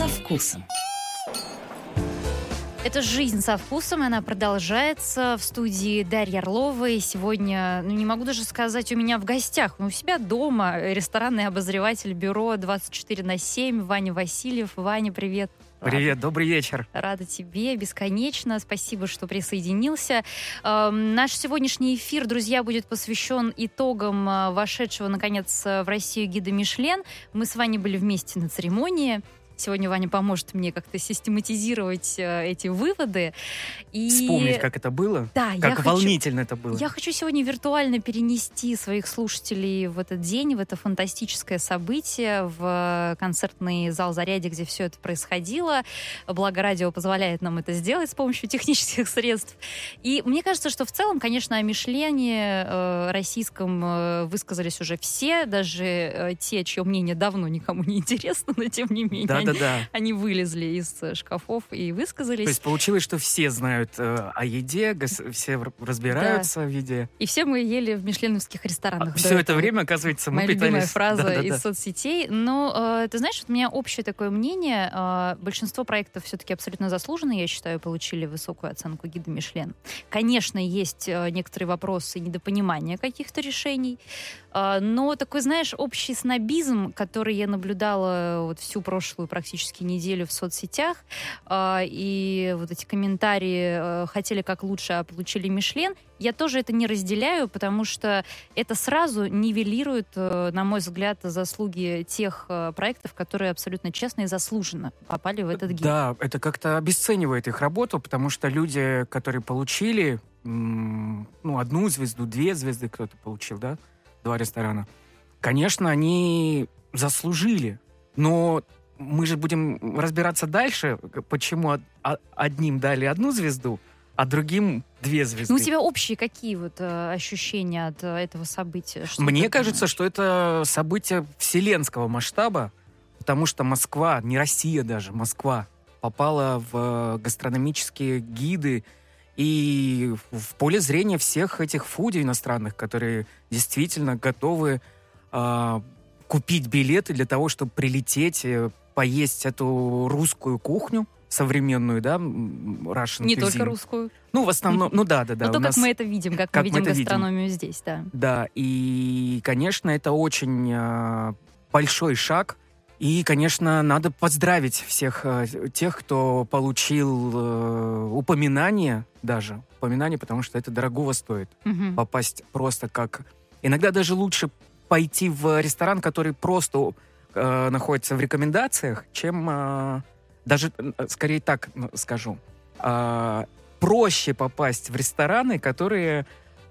со вкусом. Это «Жизнь со вкусом», и она продолжается в студии Дарьи Орловой. Сегодня, ну не могу даже сказать, у меня в гостях, но у себя дома ресторанный обозреватель бюро 24 на 7 Ваня Васильев. Ваня, привет. Привет, Рада. добрый вечер. Рада тебе бесконечно. Спасибо, что присоединился. Э, наш сегодняшний эфир, друзья, будет посвящен итогам э, вошедшего, наконец, в Россию гида Мишлен. Мы с Ваней были вместе на церемонии. Сегодня Ваня поможет мне как-то систематизировать э, эти выводы. И... Вспомнить, как это было? Да, как я волнительно хочу... это было. Я хочу сегодня виртуально перенести своих слушателей в этот день, в это фантастическое событие, в концертный зал «Зарядье», где все это происходило. Благо, радио позволяет нам это сделать с помощью технических средств. И мне кажется, что в целом, конечно, о Мишлене э, российском э, высказались уже все, даже э, те, чье мнение давно никому не интересно, но тем не менее. Да, да, да. Они вылезли из э, шкафов и высказались. То есть получилось, что все знают э, о еде, все разбираются да. в еде. И все мы ели в мишленовских ресторанах. А все это время, оказывается, мы Моя питались... любимая фраза да, да, из да. соцсетей. Но, э, ты знаешь, у меня общее такое мнение. Э, большинство проектов все-таки абсолютно заслуженно, я считаю, получили высокую оценку гида Мишлен. Конечно, есть э, некоторые вопросы недопонимания каких-то решений. Э, но такой, знаешь, общий снобизм, который я наблюдала вот всю прошлую практически неделю в соцсетях, э, и вот эти комментарии э, хотели как лучше, а получили Мишлен, я тоже это не разделяю, потому что это сразу нивелирует, э, на мой взгляд, заслуги тех э, проектов, которые абсолютно честно и заслуженно попали в этот гид. Да, это как-то обесценивает их работу, потому что люди, которые получили ну, одну звезду, две звезды кто-то получил, да, два ресторана, конечно, они заслужили, но мы же будем разбираться дальше, почему одним дали одну звезду, а другим две звезды. Ну, у тебя общие какие вот э, ощущения от э, этого события? Что Мне кажется, что это событие вселенского масштаба, потому что Москва, не Россия даже, Москва попала в гастрономические гиды и в поле зрения всех этих фуди иностранных, которые действительно готовы э, купить билеты для того, чтобы прилететь, поесть эту русскую кухню современную, да, Russian Не cuisine. только русскую. Ну, в основном, ну да, да, да. Ну, то, как мы это видим, как, как мы видим мы гастрономию видим. здесь, да. Да, и, конечно, это очень э, большой шаг. И, конечно, надо поздравить всех э, тех, кто получил э, упоминание даже, упоминание, потому что это дорогого стоит. Мгм. Попасть просто как... Иногда даже лучше пойти в ресторан, который просто э, находится в рекомендациях, чем э, даже, э, скорее так ну, скажу, э, проще попасть в рестораны, которые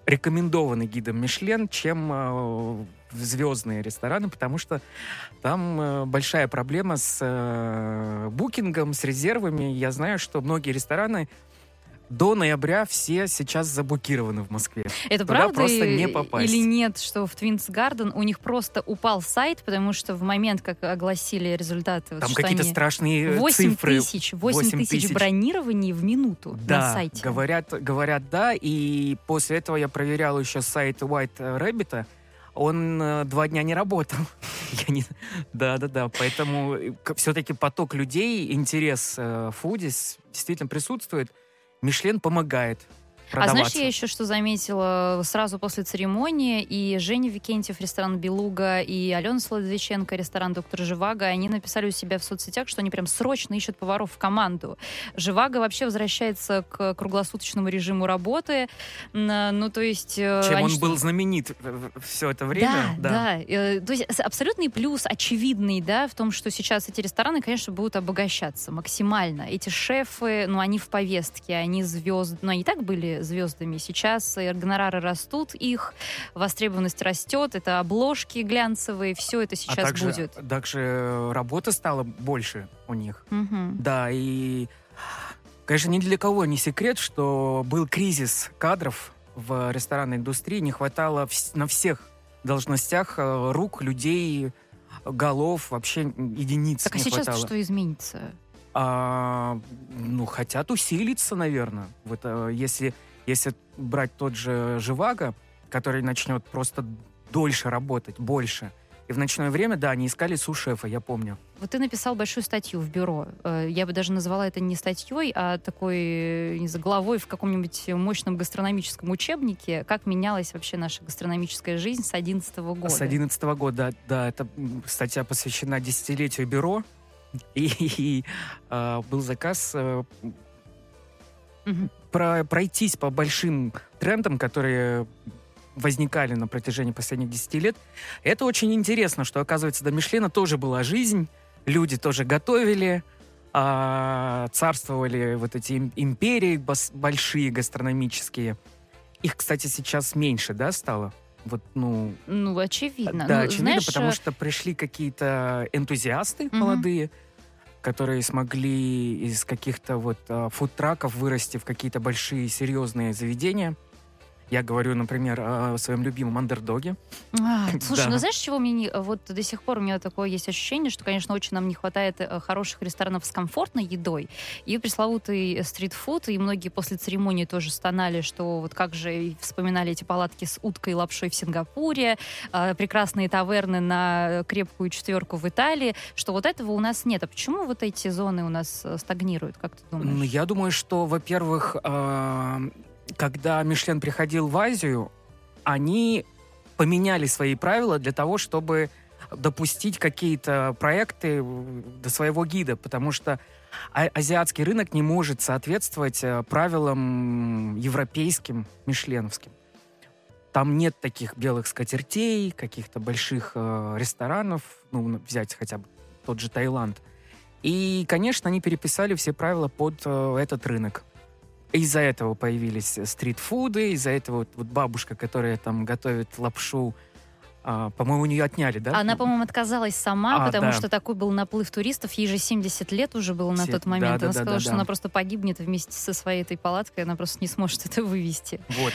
рекомендованы гидом Мишлен, чем э, в звездные рестораны, потому что там э, большая проблема с э, букингом, с резервами. Я знаю, что многие рестораны до ноября все сейчас заблокированы в Москве. Это Туда правда просто не попасть. или нет, что в Twins Garden у них просто упал сайт, потому что в момент, как огласили результаты, вот Там какие-то они- страшные 8 цифры. тысяч, 8 8 тысяч тысяч. бронирований в минуту на Да, сайте. говорят, говорят да, и после этого я проверял еще сайт White Rabbit, он э, два дня не работал. Я не... Да, да, да. Поэтому все-таки поток людей, интерес э, фудис действительно присутствует. Мишлен помогает А знаешь, продаваться. я еще что заметила сразу после церемонии, и Женя Викентьев, ресторан «Белуга», и Алена Солодовиченко, ресторан «Доктор Живаго», они написали у себя в соцсетях, что они прям срочно ищут поваров в команду. Живаго вообще возвращается к круглосуточному режиму работы, ну, то есть... э, Чем он что- был знаменит все это время. Да, да. Э, То есть абсолютный плюс, очевидный, да, в том, что сейчас эти рестораны, конечно, будут обогащаться максимально. Эти шефы, ну, они в повестке, они звезды, ну, они так были звездами. Сейчас э, гонорары растут их, востребованность растет, это обложки глянцевые, все это А сейчас также, будет. также работы стало больше у них. Мгм. Да, и, конечно, ни для кого не секрет, что был кризис кадров в ресторанной индустрии, не хватало вс- на всех должностях э, рук, людей, голов, вообще единиц Так а сейчас хватало. что изменится? А, ну, хотят усилиться, наверное. Вот, э, если, если брать тот же Живаго, который начнет просто дольше работать, больше, И в ночное время, да, они искали су-шефа, я помню. Вот ты написал большую статью в бюро. Э, я бы даже назвала это не статьей, а такой не знаю, главой в каком-нибудь мощном гастрономическом учебнике. Как менялась вообще наша гастрономическая жизнь с 11 года? С 11 года, да. Это статья посвящена десятилетию бюро. И, и э, был заказ э, угу. про, пройтись по большим трендам, которые возникали на протяжении последних 10 лет. Это очень интересно, что, оказывается, до Мишлена тоже была жизнь, люди тоже готовили, а, царствовали вот эти империи большие гастрономические. Их, кстати, сейчас меньше, да, стало? Вот, ну... Ну, очевидно. Да, ну, очевидно, знаешь, потому что пришли какие-то энтузиасты угу. молодые, которые смогли из каких-то вот а, фудтраков вырасти в какие-то большие серьезные заведения. Я говорю, например, о своем любимом андердоге. А, слушай, да. ну знаешь, чего мне не... Вот до сих пор у меня такое есть ощущение, что, конечно, очень нам не хватает э, хороших ресторанов с комфортной едой. И пресловутый стритфуд, и многие после церемонии тоже стонали, что вот как же вспоминали эти палатки с уткой и лапшой в Сингапуре, э, прекрасные таверны на крепкую четверку в Италии, что вот этого у нас нет. А почему вот эти зоны у нас э, стагнируют, как ты думаешь? Ну, я думаю, что, во-первых, когда Мишлен приходил в Азию, они поменяли свои правила для того, чтобы допустить какие-то проекты до своего гида, потому что а, азиатский рынок не может соответствовать э, правилам европейским, мишленовским. Там нет таких белых скатертей, каких-то больших э, ресторанов, ну, взять хотя бы тот же Таиланд. И, конечно, они переписали все правила под э, этот рынок. Из-за этого появились стритфуды, из-за этого вот, вот бабушка, которая там готовит лапшу, а, по-моему, у нее отняли, да? Она, по-моему, отказалась сама, а, потому да. что такой был наплыв туристов. Ей же 70 лет уже было на тот момент. Да, она да, сказала, да, что да. она просто погибнет вместе со своей этой палаткой, она просто не сможет это вывести. Вот.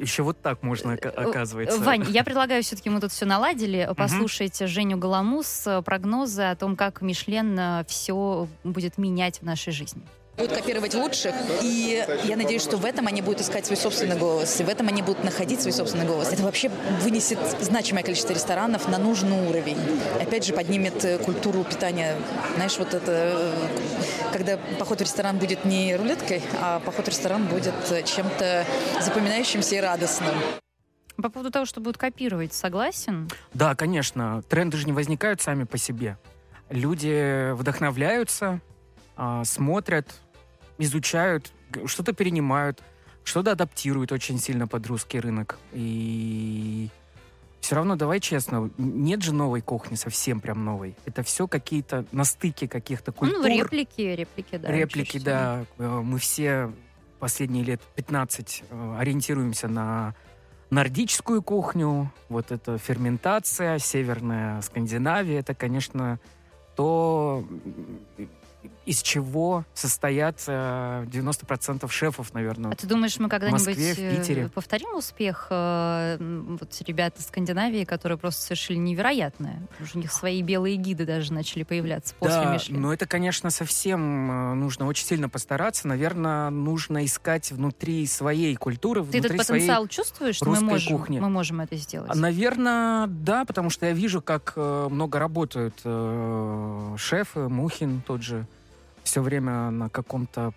Еще вот так можно, э, оказывается. Вань, я предлагаю все-таки мы тут все наладили. Послушать Женю Галамус э, прогнозы о том, как Мишлен э, все будет менять в нашей жизни будут копировать лучших, и я надеюсь, что в этом они будут искать свой собственный голос, и в этом они будут находить свой собственный голос. Это вообще вынесет значимое количество ресторанов на нужный уровень. Опять же, поднимет э, культуру питания. Знаешь, вот это, э, когда поход в ресторан будет не рулеткой, а поход в ресторан будет э, чем-то запоминающимся и радостным. По поводу того, что будут копировать, согласен? Да, конечно. Тренды же не возникают сами по себе. Люди вдохновляются, а, смотрят, изучают, что-то перенимают, что-то адаптируют очень сильно под русский рынок. И все равно, давай честно, нет же новой кухни, совсем прям новой. Это все какие-то на стыке каких-то ну, культур. Ну, реплики, реплики, да. Реплики, да. Э, мы все последние лет 15 э, ориентируемся на нордическую кухню, вот эта ферментация, северная Скандинавия, это, конечно, то, из чего состоят 90% э, шефов, наверное. А ты думаешь, мы когда-нибудь в Питере? Э, повторим успех э, вот ребят из Скандинавии, которые просто совершили невероятное? Уже у них свои белые гиды даже начали появляться после да, Мишлен. но это, конечно, совсем нужно очень сильно постараться. Наверное, нужно искать внутри своей культуры, Ты внутри этот потенциал чувствуешь, что мы можем, кухни. мы можем это сделать? Наверное, да, потому что я вижу, как много работают шефы, Мухин тот же, все время на каком-то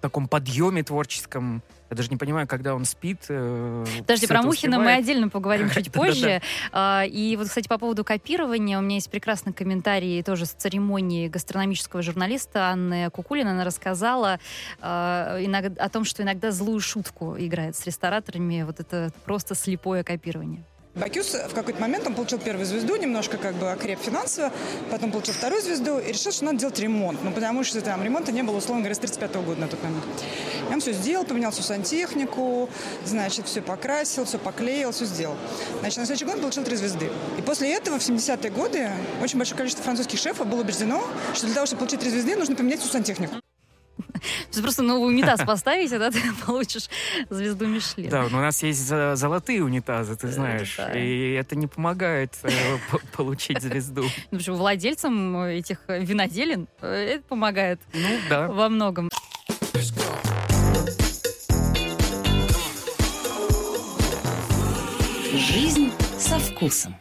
таком подъеме творческом. Я даже не понимаю, когда он спит. Э, Подожди, про Мухина мы отдельно поговорим чуть позже. А, и вот, кстати, по поводу копирования, у меня есть прекрасный комментарий тоже с церемонии гастрономического журналиста Анны Кукулина. Она рассказала а, о том, что иногда злую шутку играет с рестораторами. Вот это просто слепое копирование. Бакюс в какой-то момент он получил первую звезду, немножко как бы окреп финансово, потом получил вторую звезду и решил, что надо делать ремонт. Ну, потому что там ремонта не было, условно говоря, с 35 -го года на тот момент. И он все сделал, поменял всю сантехнику, значит, все покрасил, все поклеил, все сделал. Значит, на следующий год получил три звезды. И после этого в 70-е годы очень большое количество французских шефов было убеждено, что для того, чтобы получить три звезды, нужно поменять всю сантехнику. Просто новый унитаз поставить, и тогда ты получишь звезду Мишлен. Да, но у нас есть золотые унитазы, ты знаешь. И это не помогает э, получить звезду. Ну, почему владельцам этих виноделин э, это помогает ну, да. во многом. Жизнь со вкусом.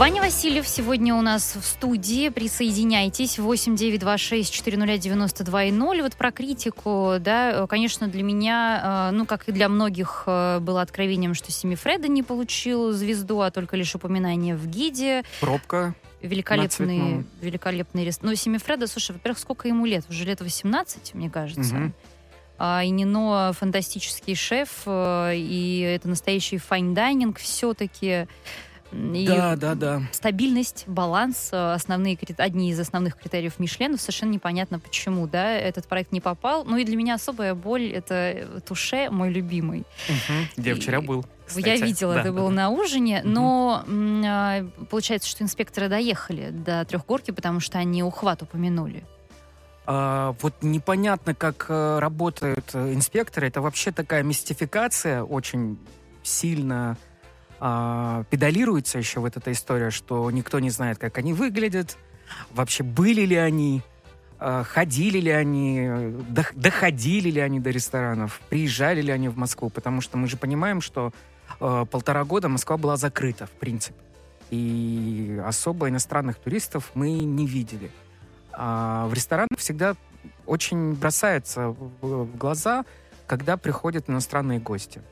Ваня Васильев сегодня у нас в студии. Присоединяйтесь. 8926-401-92-0. Вот про критику, да, конечно, для меня, э, ну, как и для многих, э, было откровением, что Семифреда не получил звезду, а только лишь упоминание в гиде. Пробка. Великолепный, великолепный рест. Ну, Semifreddo, слушай, во-первых, сколько ему лет? Уже лет 18, мне кажется. Мгм. А, и Нино фантастический шеф, э, и это настоящий fine dining все-таки. И Да, да, да. стабильность, баланс, э, основные, одни из основных критериев Мишленов. Совершенно непонятно, почему, да, этот проект не попал. Ну и для меня особая боль — это э, Туше, мой любимый. Мгм. Где вчера И- был. Я кстати. видела, Да, это да, было да. на ужине, но а, получается, что инспекторы доехали до трехгорки, потому что они ухват упомянули. А, вот непонятно, как э, работают э, инспекторы. Это вообще такая мистификация, очень сильно а, педалируется еще вот эта история, что никто не знает, как они выглядят, вообще были ли они, а, ходили ли они, дох- доходили ли они до ресторанов, приезжали ли они в Москву, потому что мы же понимаем, что э, полтора года Москва была закрыта, в принципе. И особо иностранных туристов мы не видели. А в ресторанах всегда очень бросается в глаза, когда приходят иностранные гости.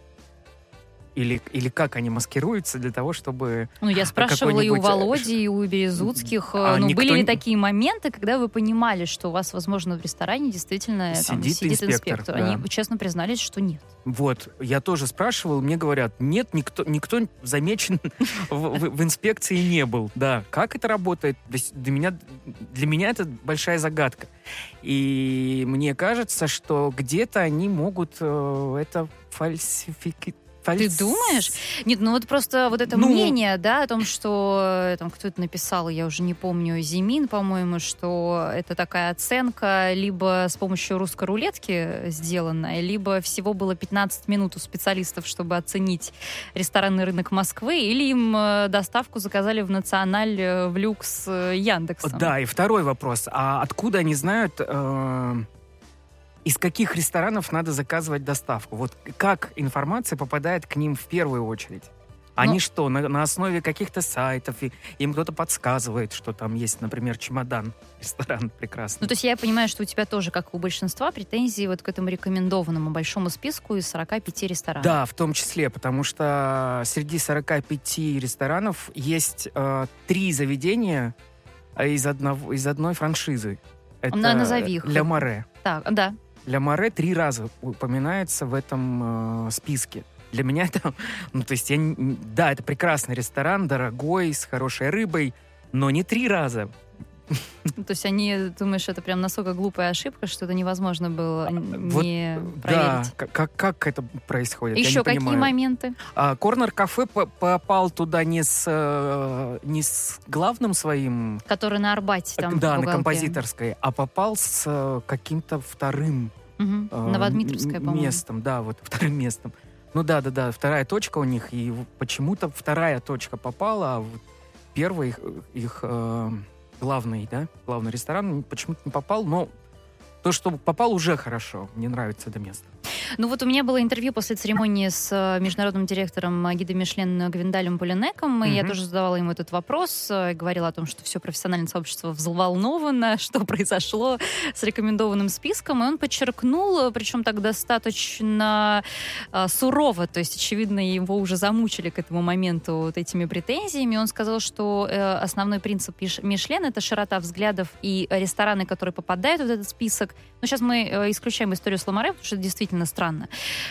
Или, или как они маскируются для того, чтобы... Ну, я спрашивала и у э, Володи, и у Березутских. а ну, никто были ли такие моменты, когда вы понимали, что у вас, возможно, в ресторане действительно там, Сидит сидит инспектор, инспектор? да. Они честно признались, что нет. Вот, я тоже спрашивал, мне говорят, нет, никто, никто замечен в, в- в инспекции не был. Да, как это работает? Для меня, для меня это большая загадка. И мне кажется, что где-то они могут э, это фальсифики... Ты думаешь? Нет, ну вот просто вот это Ну- мнение, да, о том, что э, там кто это написал, я уже не помню, Зимин, по-моему, что это такая оценка либо с помощью русской рулетки сделанная, либо всего было 15 минут у специалистов, чтобы оценить ресторанный рынок Москвы, или им э, доставку заказали в Националь, э, в Люкс Яндексом. Да, и второй вопрос. А откуда они знают, э, из каких ресторанов надо заказывать доставку? Вот как информация попадает к ним в первую очередь? Они Ну- что, на, на основе каких-то сайтов, и им кто-то подсказывает, что там есть, например, чемодан, ресторан прекрасный. Ну, то есть я понимаю, что у тебя тоже, как и у большинства, претензии вот к этому рекомендованному большому списку из 45 ресторанов. Да, в том числе, потому что среди 45 ресторанов есть э, три заведения э, из, одного, из одной франшизы. Это На- назови их. Ля Море. Так, да. Ля Море три раза упоминается в этом э, списке. Для меня это, ну, то есть, я, да, это прекрасный ресторан, дорогой, с хорошей рыбой, но не три раза. Ну, То есть они, думаешь, это прям настолько глупая ошибка, что это невозможно было н- вот, не Да, проверить. как, как, как это происходит? Еще какие понимаю. моменты? А, Корнер кафе по- попал туда не с, э, не с главным своим, Которые на Арбате там в да, на композиторской, а попал с э, каким-то вторым Э, Новодмитровская, м- по-моему. местом, да, вот вторым местом. Ну да, да, да, вторая точка у них, и почему-то вторая точка попала, а вот первый их, их, э, главный, да, главный ресторан почему-то не попал, но то, что попал, уже хорошо. Мне нравится это место. Ну вот у меня было интервью после церемонии с э, международным директором э, гида Мишлен Гвиндалем Полинеком, и я Мгм. тоже задавала ему этот вопрос, э, говорила о том, что все профессиональное сообщество взволновано, что произошло с рекомендованным списком, и он подчеркнул, э, причем так достаточно э, сурово, то есть, очевидно, его уже замучили к этому моменту вот этими претензиями, он сказал, что э, основной принцип Миш- Мишлен — это широта взглядов, и рестораны, которые попадают в этот список, но сейчас мы э, исключаем историю с Ламаре, потому что это действительно странно.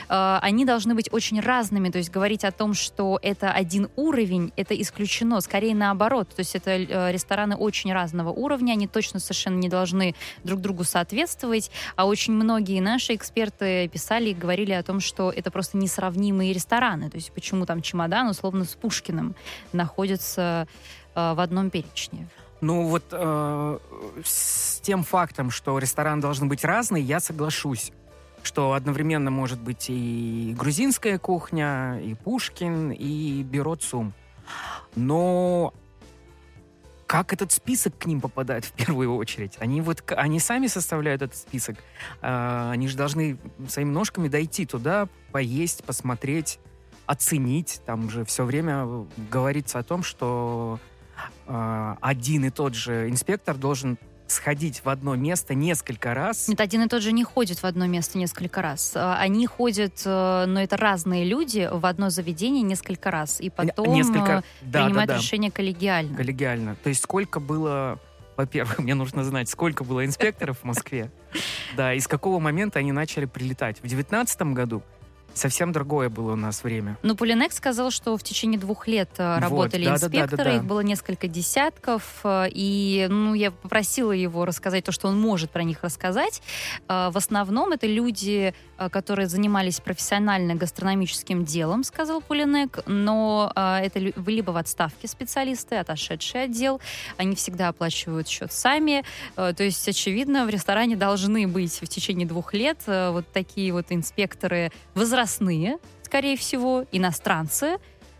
Э, они должны быть очень разными, то есть говорить о том, что это один уровень, это исключено, скорее наоборот. То есть это э, рестораны очень разного уровня, они точно совершенно не должны друг другу соответствовать, а очень многие наши эксперты писали и говорили о том, что это просто несравнимые рестораны. То есть почему там чемодан, условно, с Пушкиным находится э, в одном перечне. Ну вот э, с тем фактом, что рестораны должны быть разные, я соглашусь. Что одновременно может быть и грузинская кухня, и Пушкин, и Бюро. Но как этот список к ним попадает в первую очередь? Они вот они сами составляют этот список. А, они же должны своими ножками дойти туда, поесть, посмотреть, оценить. Там же все время говорится о том, что а, один и тот же инспектор должен сходить в одно место несколько раз. Нет, один и тот же не ходит в одно место несколько раз. А, они ходят, э, но это разные люди, в одно заведение несколько раз. И потом несколько... да, принимают да, да. решение коллегиально. Коллегиально. То есть сколько было... Во-первых, мне нужно знать, сколько было инспекторов в Москве. Да, и с какого момента они начали прилетать. В девятнадцатом году совсем другое было у нас время. Ну, Полинек сказал, что в течение двух лет э, работали вот, да, инспекторы, да, да, да, да. их было несколько десятков, э, и ну, я попросила его рассказать то, что он может про них рассказать. Э, в основном это люди, которые занимались профессионально гастрономическим делом, сказал Полинек, но это либо в отставке специалисты, отошедший отдел, они всегда оплачивают счет сами, то есть, очевидно, в ресторане должны быть в течение двух лет вот такие вот инспекторы возрастные возрастные, скорее всего, иностранцы,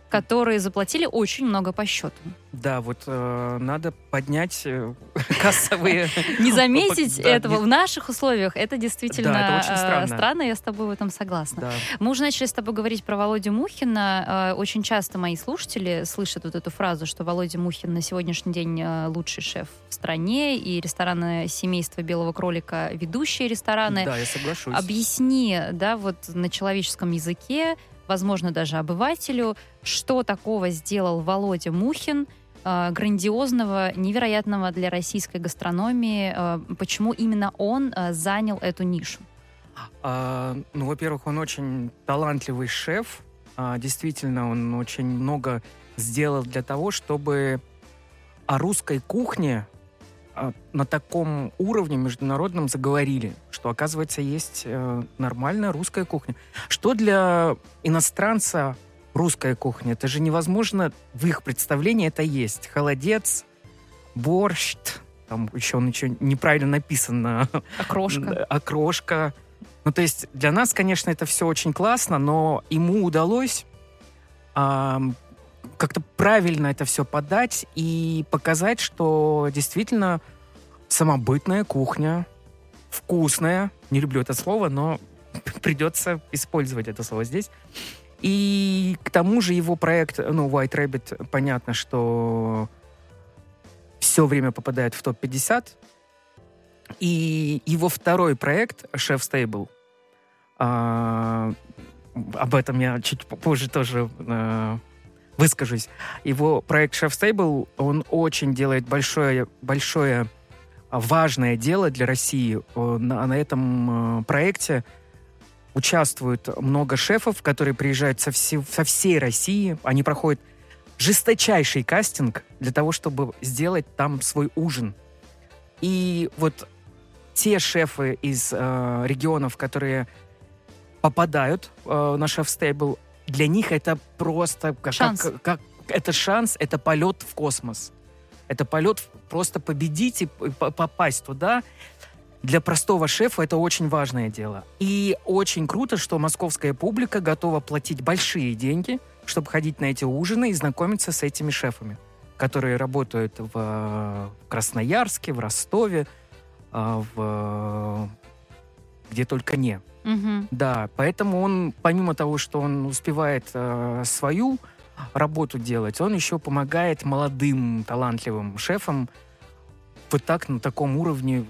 которые заплатили очень много по счету. Да, вот э, надо поднять э, кассовые... Не заметить этого в наших условиях, это действительно э, странно, я с тобой в этом согласна. Мы уже начали с тобой говорить про Володю Мухина. Э, очень часто мои слушатели слышат вот эту фразу, что Володя Мухин на сегодняшний день лучший шеф в стране, и рестораны семейства Белого кролика ведущие рестораны. Да, я соглашусь. Объясни, да, вот на человеческом языке, возможно, даже обывателю, что такого сделал Володя Мухин, э, грандиозного, невероятного для российской гастрономии, э, почему именно он э, занял эту нишу? А, ну, во-первых, он очень талантливый шеф. А, действительно, он очень много сделал для того, чтобы о русской кухне на таком уровне международном заговорили, что, оказывается, есть э, нормальная русская кухня. Что для иностранца русская кухня? Это же невозможно в их представлении это есть. Холодец, борщ, там еще он еще неправильно написано. Окрошка. Окрошка. Ну, то есть для нас, конечно, это все очень классно, но ему удалось как-то правильно это все подать и показать, что действительно самобытная кухня, вкусная, не люблю это слово, но придется использовать это слово здесь. И к тому же его проект, ну, White Rabbit, понятно, что все время попадает в топ-50. И его второй проект, Chef Stable, а, об этом я чуть позже тоже а, выскажусь. Его проект Chef Stable, он очень делает большое, большое важное дело для России. На, на этом э, проекте участвуют много шефов, которые приезжают со, все, со всей России. Они проходят жесточайший кастинг для того, чтобы сделать там свой ужин. И вот те шефы из э, регионов, которые попадают э, на шеф-стейбл, для них это просто как, шанс. Как, как это шанс, это полет в космос. Это полет просто победить и попасть туда. Для простого шефа это очень важное дело. И очень круто, что московская публика готова платить большие деньги, чтобы ходить на эти ужины и знакомиться с этими шефами, которые работают в Красноярске, в Ростове, а, в где только не. Угу. Да, поэтому он, помимо того, что он успевает э, свою работу делать, он еще помогает молодым, талантливым шефам вот так на таком уровне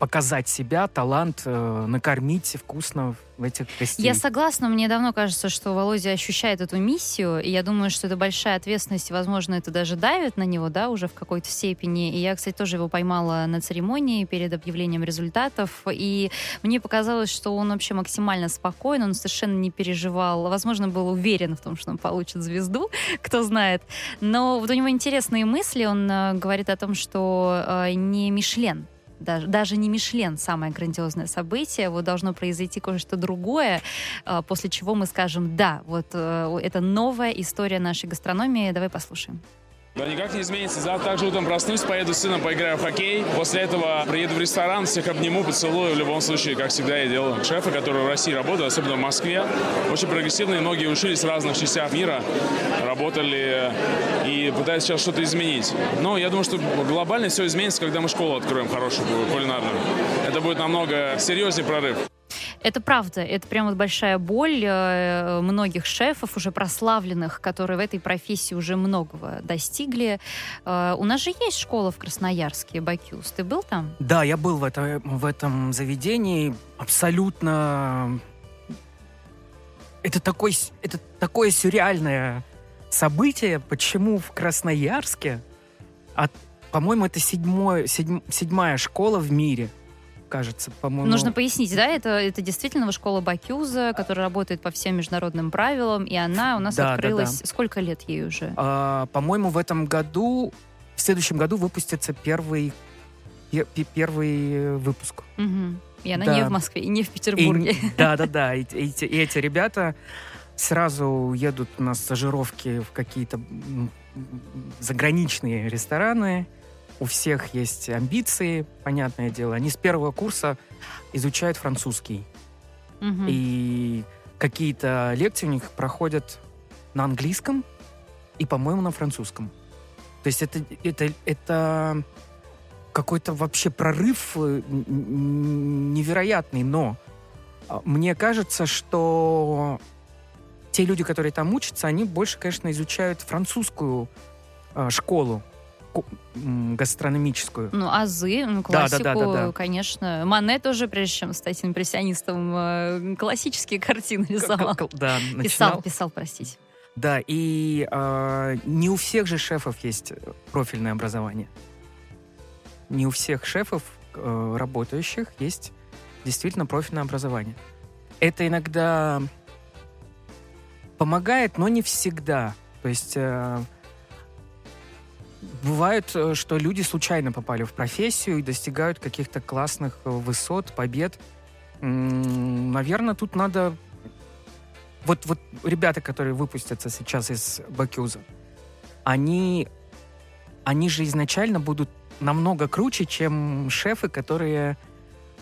показать себя, талант, э, накормить вкусно в этих гостей. Я согласна, мне давно кажется, что Володя ощущает эту миссию, и я думаю, что это большая ответственность, возможно, это даже давит на него, да, уже в какой-то степени. И я, кстати, тоже его поймала на церемонии перед объявлением результатов, и мне показалось, что он вообще максимально спокоен, он совершенно не переживал, возможно, был уверен в том, что он получит звезду, кто знает. Но вот у него интересные мысли, он э, говорит о том, что э, не Мишлен, даже, даже не Мишлен самое грандиозное событие, вот должно произойти кое-что другое, а, после чего мы скажем, да, вот э, это новая история нашей гастрономии, давай послушаем. Да никак не изменится. Завтра также утром проснусь, поеду с сыном, поиграю в хоккей. После этого приеду в ресторан, всех обниму, поцелую. В любом случае, как всегда я делаю. Шефы, которые в России работают, особенно в Москве, очень прогрессивные. Многие учились в разных частях мира, работали и пытаются сейчас что-то изменить. Но я думаю, что глобально все изменится, когда мы школу откроем хорошую, кулинарную. Это будет намного серьезнее прорыв. Это правда, это прям вот большая боль э, многих шефов, уже прославленных, которые в этой профессии уже многого достигли. Э, у нас же есть школа в Красноярске, Бакюс. Ты был там? Да, я был в, это, в этом заведении. Абсолютно... Это, такой, это такое сюрреальное событие. Почему в Красноярске? От, по-моему, это седьмой, седьм, седьмая школа в мире – кажется, по-моему. Нужно пояснить, да, это, это действительно школа Бакюза, которая работает по всем международным правилам, и она у нас да, открылась... Да, да. Сколько лет ей уже? А, по-моему, в этом году, в следующем году выпустится первый, первый выпуск. Угу. И она да. не в Москве, и не в Петербурге. Да-да-да, и, и, и эти ребята сразу едут на стажировки в какие-то заграничные рестораны, у всех есть амбиции, понятное дело. Они с первого курса изучают французский. Угу. И какие-то лекции у них проходят на английском и, по-моему, на французском. То есть это, это, это какой-то вообще прорыв э, невероятный, но а, мне кажется, что те люди, которые там учатся, они больше, конечно, изучают французскую э, школу, гастрономическую. Ну, азы, ну, классику, да, да, да, да, да. конечно. Мане тоже, прежде чем стать импрессионистом, э, классические картины рисовал. К- да, начинал. Писал, писал, простите. Да, и э, не у всех же шефов есть профильное образование. Не у всех шефов, э, работающих, есть действительно профильное образование. Это иногда помогает, но не всегда. То есть э, Бывает, э, что люди случайно попали в профессию и достигают каких-то классных э, высот, побед. Наверное, тут надо... Вот, вот ребята, которые выпустятся сейчас из Бакюза, они, они же изначально будут намного круче, чем шефы, которые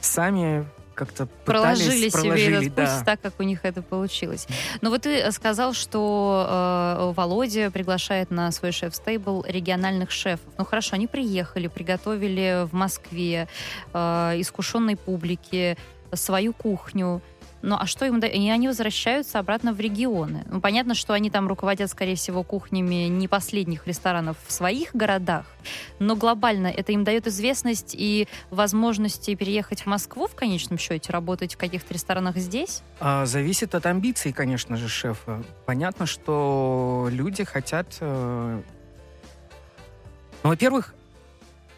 сами как-то проложили проложили себе этот да. путь так, как у них это получилось. Но вот ты сказал, что э, Володя приглашает на свой шеф-стейбл региональных шефов. Ну хорошо, они приехали, приготовили в Москве э, искушенной публике свою кухню. Ну а что им... И они возвращаются обратно в регионы. Ну, понятно, что они там руководят, скорее всего, кухнями не последних ресторанов в своих городах, но глобально это им дает известность и возможности переехать в Москву в конечном счете, работать в каких-то ресторанах здесь? А, зависит от амбиций, конечно же, шефа. Понятно, что люди хотят... Э... Ну, во-первых,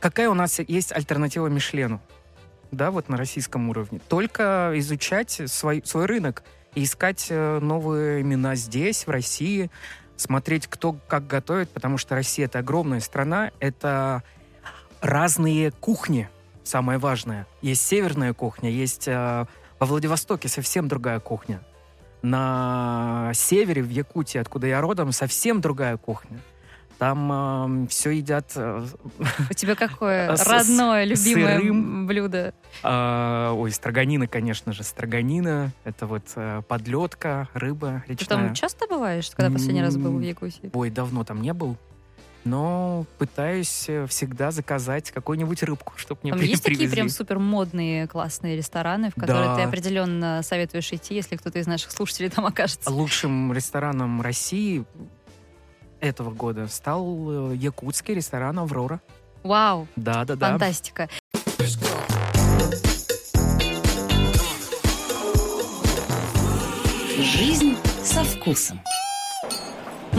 какая у нас есть альтернатива Мишлену? Да, вот на российском уровне. Только изучать свой, свой рынок и искать э, новые имена здесь, в России, смотреть, кто как готовит, потому что Россия — это огромная страна, это разные кухни, самое важное. Есть северная кухня, есть э, во Владивостоке совсем другая кухня. На севере, в Якутии, откуда я родом, совсем другая кухня. Там э, все едят... Э, У тебя какое родное, любимое сырым. блюдо? Э, ой, строганина, конечно же. Строганина. Это вот э, подлетка, рыба речная. Ты там часто бываешь, когда последний раз был в Якутии? Ой, давно там не был. Но пытаюсь э, всегда заказать какую-нибудь рыбку, чтобы мне Там есть привезли. такие прям супер модные классные рестораны, в которые да. ты определенно советуешь идти, если кто-то из наших слушателей там окажется? Лучшим рестораном России этого года стал э, якутский ресторан «Аврора». Вау! Да, да, да. Фантастика. Жизнь со вкусом.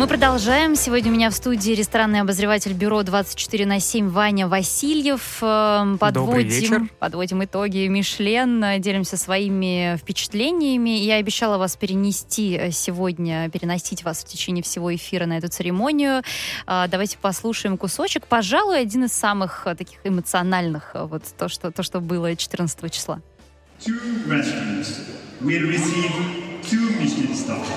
Мы продолжаем. Сегодня у меня в студии ресторанный обозреватель бюро 24 на 7 Ваня Васильев. Эм, подводим, подводим итоги Мишлен, делимся своими впечатлениями. Я обещала вас перенести э, сегодня, переносить вас в течение всего эфира на эту церемонию. Э, давайте послушаем кусочек. Пожалуй, один из самых э, таких эмоциональных, вот то, что, то, что было 14 числа. Two restaurants will receive two Michelin stars.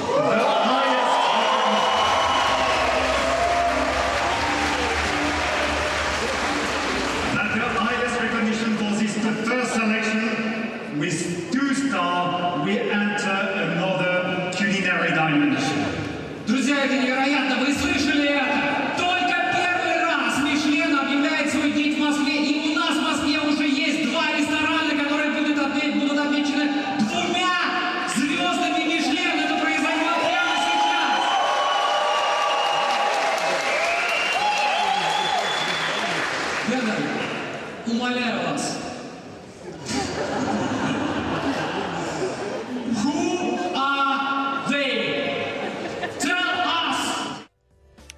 это невероятно! Вы слышали это? Только первый раз Мишлен объявляет свой день в Москве, и у нас в Москве уже есть два ресторана, которые будут, отмечены двумя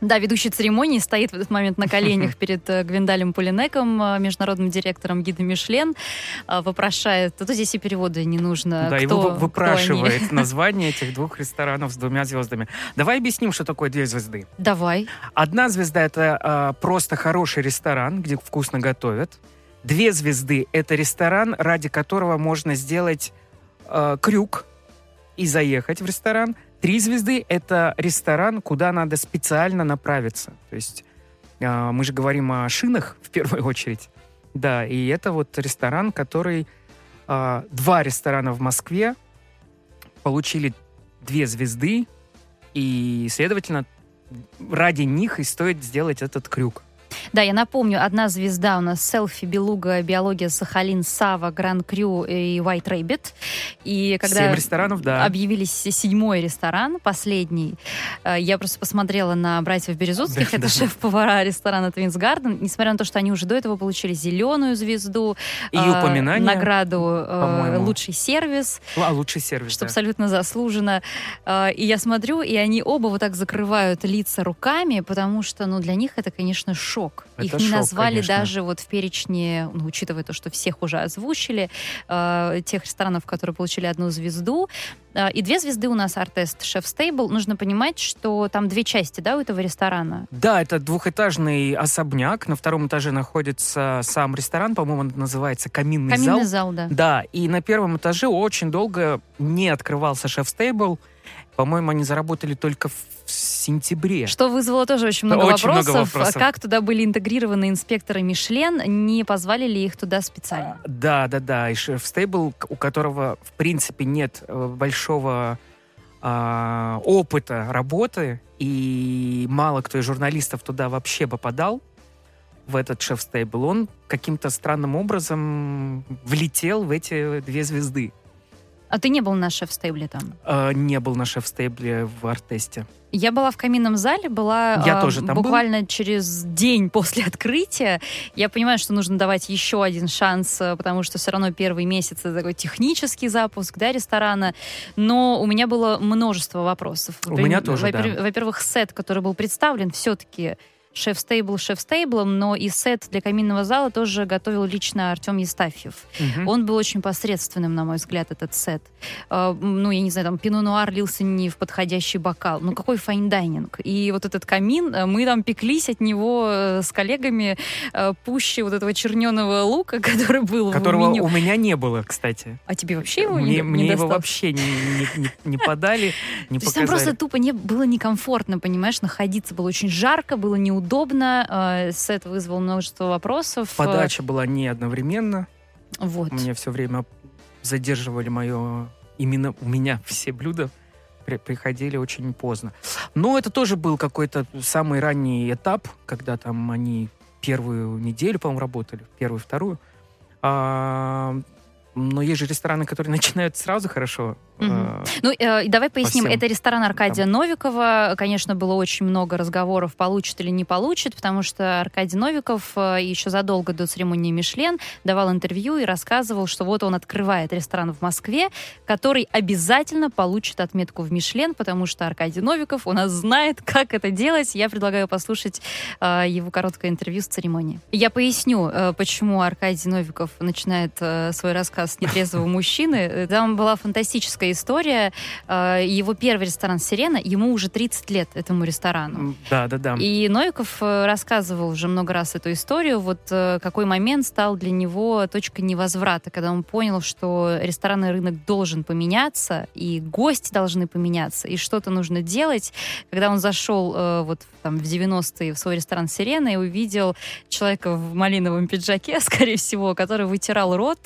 Да, ведущий церемонии стоит в этот момент на коленях перед э, Гвиндалем Пулинеком, э, международным директором гида Мишлен, э, вопрошает, а то здесь и перевода не нужно. Да, кто, его вы- кто выпрашивает название этих двух ресторанов с двумя звездами. Давай объясним, что такое две звезды. Давай. Одна звезда это а, просто хороший ресторан, где вкусно готовят. Две звезды это ресторан, ради которого можно сделать а, крюк и заехать в ресторан. Три звезды это ресторан, куда надо специально направиться. То есть а, мы же говорим о шинах в первую очередь. Да, и это вот ресторан, который а, два ресторана в Москве получили две звезды, и, следовательно, ради них и стоит сделать этот крюк. Да, я напомню, одна звезда у нас селфи, Белуга, Биология, Сахалин, Сава, Гран Крю и White Rabbit. И когда Семь ресторанов, да. объявились седьмой ресторан, последний, э, я просто посмотрела на братьев Березутских, Да, это да. шеф-повара ресторана Твинс Гарден, несмотря на то, что они уже до этого получили зеленую звезду, И э, упоминание, награду э, лучший сервис, А, лучший сервис, что да. абсолютно заслуженно. Э, И я смотрю, и они оба вот так закрывают лица руками, потому что, ну, для них это, конечно, шок. Это Их не шок, назвали конечно. даже вот в перечне, ну, учитывая то, что всех уже озвучили, э, тех ресторанов, которые получили одну звезду. Э, и две звезды у нас Артест Шеф Стейбл. Нужно понимать, что там две части, да, у этого ресторана. Да, это двухэтажный особняк. На втором этаже находится сам ресторан, по-моему, он называется «Каминный, Каминный зал». зал, да. Да, и на первом этаже очень долго не открывался шеф-стейбл. По-моему, они заработали только в сентябре. Что вызвало тоже очень много, Очень много вопросов. вопросов. Как туда были интегрированы инспекторы Мишлен? Не позвали ли их туда специально? Да, да, да. И шеф-стейбл, к- у которого, в принципе, нет э, большого а, опыта работы, и мало кто из журналистов туда вообще попадал, в этот шеф-стейбл, он каким-то странным образом влетел в эти две звезды. А ты не был на шеф-стейбле там? А, не был на шеф-стейбле в Артесте. Я была в каминном зале, была Я а, тоже там был. буквально через день после открытия. Я понимаю, что нужно давать еще один шанс, э, потому что все равно первый месяц это такой технический запуск да, ресторана. Но у меня было множество вопросов. У меня тоже, да. Во-пер- Во-первых, сет, который был представлен, все-таки chef's table chef's table 'ом, но и сет для каминного зала тоже готовил лично Артем Естафьев. Мгм. Он был очень посредственным, на мой взгляд, этот сет. Э, Ну, я не знаю, там пино-нуар лился не в подходящий бокал. Ну, какой fine dining. И вот этот камин, э, мы там пеклись от него э, с коллегами э, пуще вот этого черненого лука, который был Которого в меню. у меня не было, кстати. А тебе вообще его мне не, мне не его досталось? вообще не, не- не- не подали, не То есть там показали. просто тупо не, было некомфортно, понимаешь, находиться. Было очень жарко, было неудобно. Э, Сет вызвал множество вопросов. э, Подача была не одновременно. Вот. Мне все время задерживали мое... Именно у меня все блюда при- приходили очень поздно. Но это тоже был какой-то самый ранний этап, когда там они первую неделю, по-моему, работали, первую, вторую. А, но есть же рестораны, которые начинают сразу хорошо. А, Ну, э, давай поясним. всем Это ресторан Аркадия Новикова. Конечно, было очень много разговоров, получит или не получит, потому что Аркадий Новиков э, еще задолго до церемонии Мишлен давал интервью и рассказывал, что вот он открывает ресторан в Москве, который обязательно получит отметку в Мишлен, потому что Аркадий Новиков у нас знает, как это делать. Я предлагаю послушать э, его короткое интервью с церемонии. Я поясню, э, почему Аркадий Новиков начинает э, свой рассказ с нетрезвого мужчины. Там была фантастическая история. Э, Его первый ресторан «Сирена», ему уже 30 лет, этому ресторану. Да, да, да. И Новиков э, рассказывал уже много раз эту историю, вот э, какой момент стал для него точкой невозврата, когда он понял, что ресторанный рынок должен поменяться, и гости должны поменяться, и что-то нужно делать. Когда он зашел вот там в 90-е в свой ресторан «Сирена» и увидел человека в малиновом пиджаке, скорее всего, который вытирал рот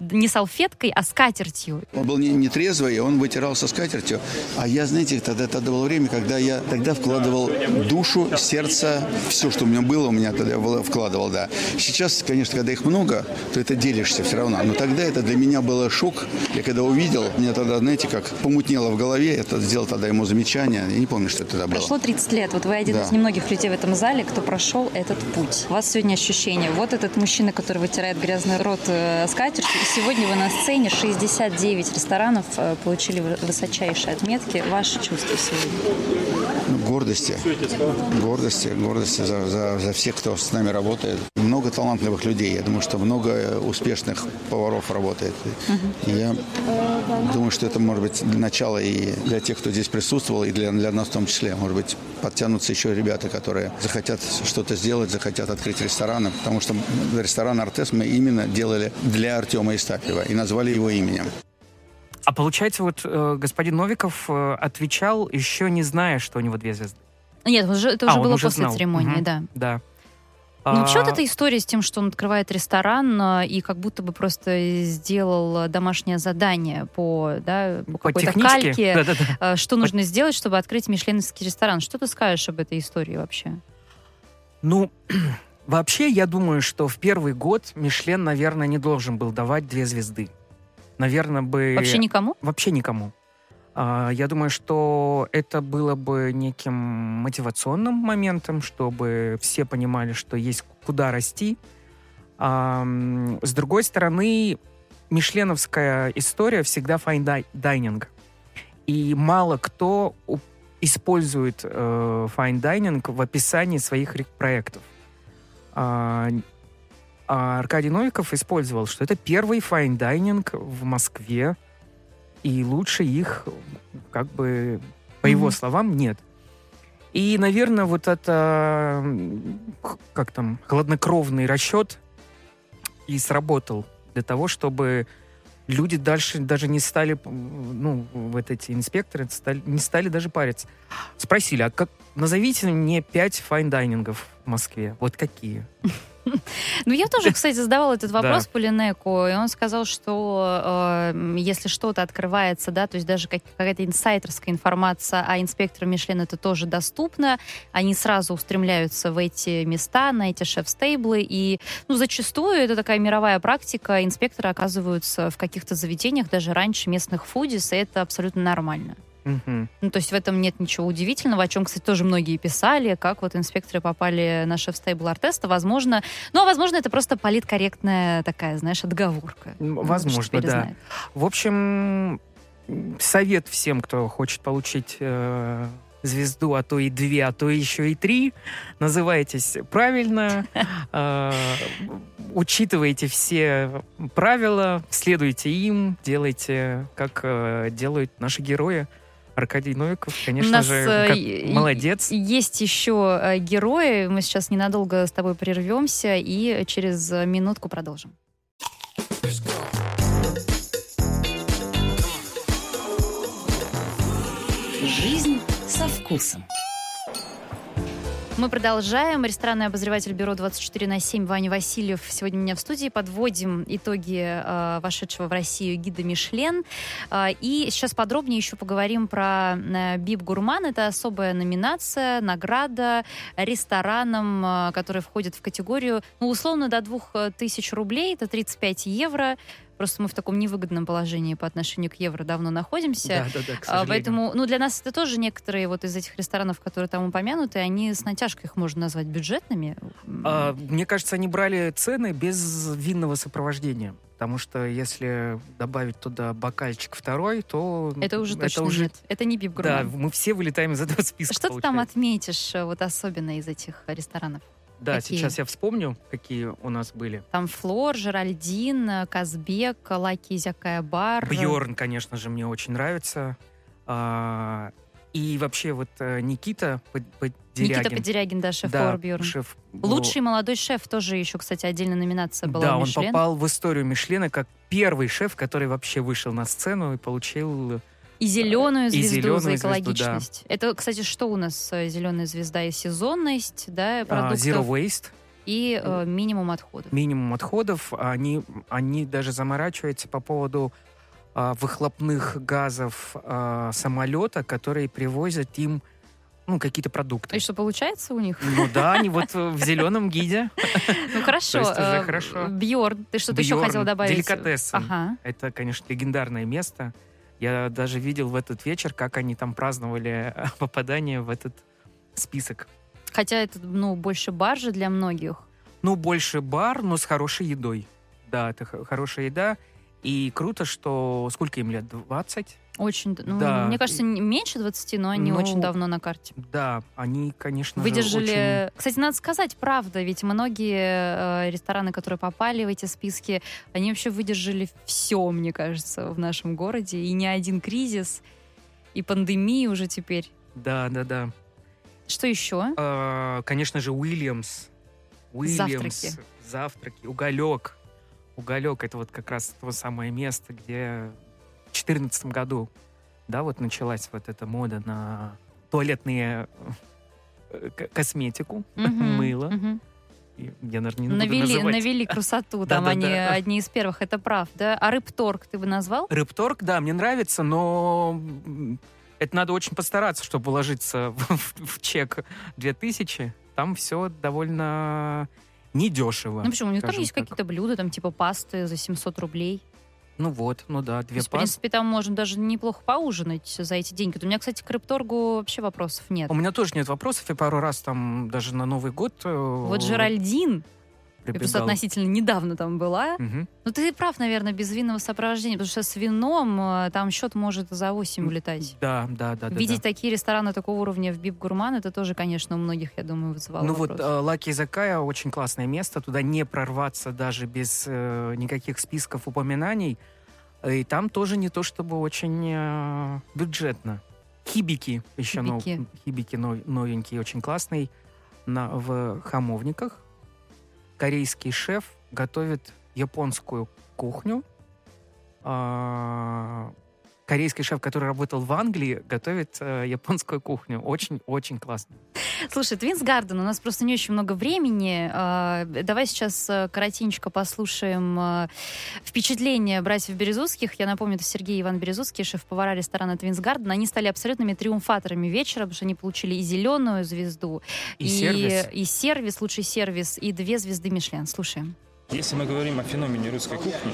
не салфеткой, а скатертью. Он был не, не трезвый, он вытирался скатертью. А я, знаете, тогда, тогда было время, когда я тогда вкладывал душу, сердце, все, что у меня было, у меня тогда было- вкладывал, да. Сейчас, конечно, когда их много, то это делишься все равно. Но тогда это для меня было шок. Я когда увидел, мне тогда, знаете, как помутнело в голове, это сделал тогда ему замечание. Я не помню, что это тогда было. Прошло 30 лет. Вот вы один Да. из немногих людей в этом зале, кто прошел этот путь. У вас сегодня ощущение. Вот этот мужчина, который вытирает грязный рот э, скатертью. И сегодня вы на сцене. 69 ресторанов э, получили вы- высочайшие отметки. Ваши чувства сегодня? Ну, гордости. Гордости, гордости за, за, за всех, кто с нами работает. Много талантливых людей. Я думаю, что много успешных поваров работает. И я думаю, что это может быть начало и для тех, кто здесь присутствовал, и для, для нас в том числе. Может быть, подтянутся еще ребята, которые захотят что-то сделать, захотят открыть рестораны. Потому что ресторан «Артес» мы именно делали для Артема Истапьева и назвали его именем. А получается, вот э, господин Новиков э, отвечал, еще не зная, что у него две звезды. Нет, уже, это А, уже он было уже после знал. церемонии, Мгм. да. Да. Ну, вообще вот А, эта история с тем, что он открывает ресторан а, и как будто бы просто сделал домашнее задание по, да, по по какой-то кальке, Да-да-да. а, что нужно сделать, чтобы открыть мишленовский ресторан. Что ты скажешь об этой истории вообще? Ну, вообще, я думаю, что в первый год Мишлен, наверное, не должен был давать две звезды. Наверное, бы... Вообще никому? Вообще никому. А, Я думаю, что это было бы неким мотивационным моментом, чтобы все понимали, что есть куда расти. А, С другой стороны, мишленовская история всегда fine dining. И мало кто использует э, fine dining в описании своих проектов. А, Аркадий Новиков использовал, что это первый fine dining в Москве, и лучше их, как бы, по его Мгм. словам, нет. И, наверное, вот это, как там, хладнокровный расчет и сработал для того, чтобы люди дальше даже не стали, ну, вот эти инспекторы стали- не стали даже париться. Спросили, а как, назовите мне пять fine dining ов в Москве. Вот какие? Ну, я тоже, кстати, задавала этот вопрос Да. Пулленеку, и он сказал, что э, если что-то открывается, да, то есть даже как- какая-то инсайдерская информация о инспекторе Мишлен, это тоже доступно, они сразу устремляются в эти места, на эти шеф-стейблы, и, ну, зачастую это такая мировая практика, инспекторы оказываются в каких-то заведениях даже раньше местных фудис, и это абсолютно нормально. Мгм. Ну, то есть в этом нет ничего удивительного, о чем, кстати, тоже многие писали, как вот инспекторы попали на шеф-стейбл Артеста. Возможно, ну, а возможно, это просто политкорректная такая, знаешь, отговорка. Ну, возможно, да. знает. В общем, совет всем, кто хочет получить э, звезду, а то и две, а то еще и три. Называйтесь правильно, э, учитывайте все правила, следуйте им, делайте, как э, делают наши герои. Аркадий Новиков, У конечно нас же, э, как молодец. Есть еще э, герои. Мы сейчас ненадолго с тобой прервемся и через минутку продолжим. Жизнь со вкусом. Мы продолжаем. Ресторанный обозреватель Бюро 24 на 7 Ваня Васильев сегодня у меня в студии. Подводим итоги э, вошедшего в Россию гида Мишлен. Э, и сейчас подробнее еще поговорим про э, Бип Гурман. Это особая номинация, награда ресторанам, э, которые входят в категорию, ну, условно, до 2000 рублей. Это 35 евро. Просто мы в таком невыгодном положении по отношению к евро давно находимся. Да, да, да, к А, сожалению. Поэтому, ну, для нас это тоже некоторые вот из этих ресторанов, которые там упомянуты, они с натяжкой их можно назвать бюджетными. А, мне кажется, они брали цены без винного сопровождения. Потому что если добавить туда бокальчик второй, то... Это уже точно уже нет. Это не бип Да, мы все вылетаем из этого списка. Что ты там получается. отметишь, э, вот особенно из этих ресторанов? Да, какие? сейчас я вспомню, какие у нас были. Там Флор, Жеральдин, Казбек, Лаки Изякая Бар. Бьорн, конечно же, мне очень нравится. А, и вообще вот э, Никита Под- Подерягин. Никита Подерягин, да, шеф Да, Бьорн. шеф. Лучший молодой шеф тоже еще, кстати, отдельная номинация была Да, он Мишлен. попал в историю Мишлена как первый шеф, который вообще вышел на сцену и получил... И зеленую И звезду зеленую за звезду, да. экологичность. Это, кстати, что у нас э, зеленая звезда и сезонность, да, а, продуктов Zero Waste. и э, минимум отходов. минимум отходов. Они, они даже заморачиваются по поводу а, выхлопных газов а, самолета, которые привозят им ну, какие-то продукты. И что получается у них? Ну да, они вот в зеленом гиде. Ну хорошо. уже э, хорошо. Бьорн, ты что-то еще хотел добавить? деликатесы. Ага. Это, конечно, легендарное место. Я даже видел в этот вечер, как они там праздновали а, попадание в этот список. Хотя это, ну, больше бар же для многих. Ну, больше бар, но с хорошей едой. Да, это хорошая еда. И круто, что сколько им лет? 20? Очень, ну, Да. мне кажется, меньше 20, но они Ну, очень давно на карте. Да, они, конечно же, Выдержали... очень- Кстати, надо сказать, правда, ведь многие э, рестораны, которые попали в эти списки, они вообще выдержали все, мне кажется, в нашем городе. И не один кризис, и пандемии уже теперь. Да, да, да. Что еще? А, конечно же, Уильямс. Уильямс. Завтраки. Завтраки. Уголек. Уголек это вот как раз то самое место, где в 2014 году, да, вот началась вот эта мода на туалетные э, косметику, Мгм, мыло. И Я даже не Навели, называть. навели красоту, там они одни из первых, это правда. А рыбторг ты бы назвал? Рыбторг, да, мне нравится, но это надо очень постараться, чтобы уложиться в, в- в чек 2000. Там все довольно недешево. Ну почему? У них там есть какие-то блюда, там типа пасты за 700 рублей. Ну вот, ну да, две есть, в пасты. принципе, там можно даже неплохо поужинать за эти деньги. У меня, кстати, к рыбторгу вообще вопросов нет. У меня тоже нет вопросов, я пару раз там даже на Новый год э, Вот Жеральдин, я просто прибегал. относительно недавно там была. Мгм. Ну, ты прав, наверное, без винного сопровождения, потому что с вином э, там счет может за 8 улетать. Да, да, да. да, Видеть да. такие рестораны такого уровня в Бип Гурман, это тоже, конечно, у многих, я думаю, вызывало Ну вопрос. вот Лаки Закая очень классное место, туда не прорваться даже без э, никаких списков упоминаний. И там тоже не то чтобы очень э, бюджетно. Хибики еще нов- Хибики. хибики нов- новенький, очень классный на, в хамовниках. Корейский шеф готовит японскую кухню. А, корейский шеф, который работал в Англии, готовит э, японскую кухню. Очень-очень классно. Слушай, Twins Garden, у нас просто не очень много времени. А, Давай сейчас э, коротенько послушаем э, впечатления братьев Березутских. Я напомню, это Сергей и Иван Березутский, шеф-повара ресторана Twins Garden. Они стали абсолютными триумфаторами вечера, потому что они получили и зеленую звезду, И сервис. и сервис, лучший сервис, и две звезды Мишлен. Слушаем. Если мы говорим о феномене русской кухни,